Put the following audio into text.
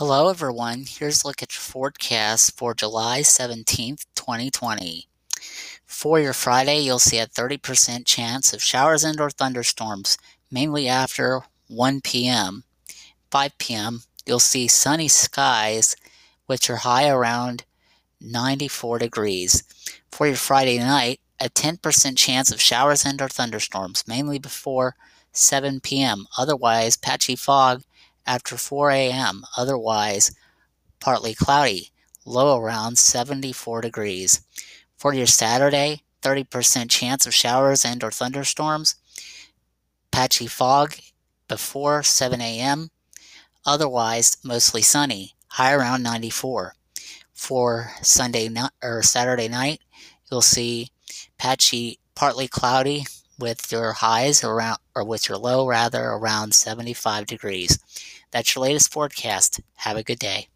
Hello, everyone. Here's a look at your forecast for July 17th, 2020. For your Friday, you'll see a 30% chance of showers and or thunderstorms, mainly after 1 p.m. 5 p.m., you'll see sunny skies, which are high around 94 degrees. For your Friday night, a 10% chance of showers and or thunderstorms, mainly before 7 p.m. Otherwise, patchy fog after 4 a.m., otherwise partly cloudy, low around 74 degrees. For your Saturday, 30% chance of showers and or thunderstorms, patchy fog before 7 a.m., otherwise mostly sunny, high around 94. For Sunday night or Saturday night, you'll see patchy partly cloudy with your highs around or with your low rather around 75 degrees. That's your latest forecast. Have a good day.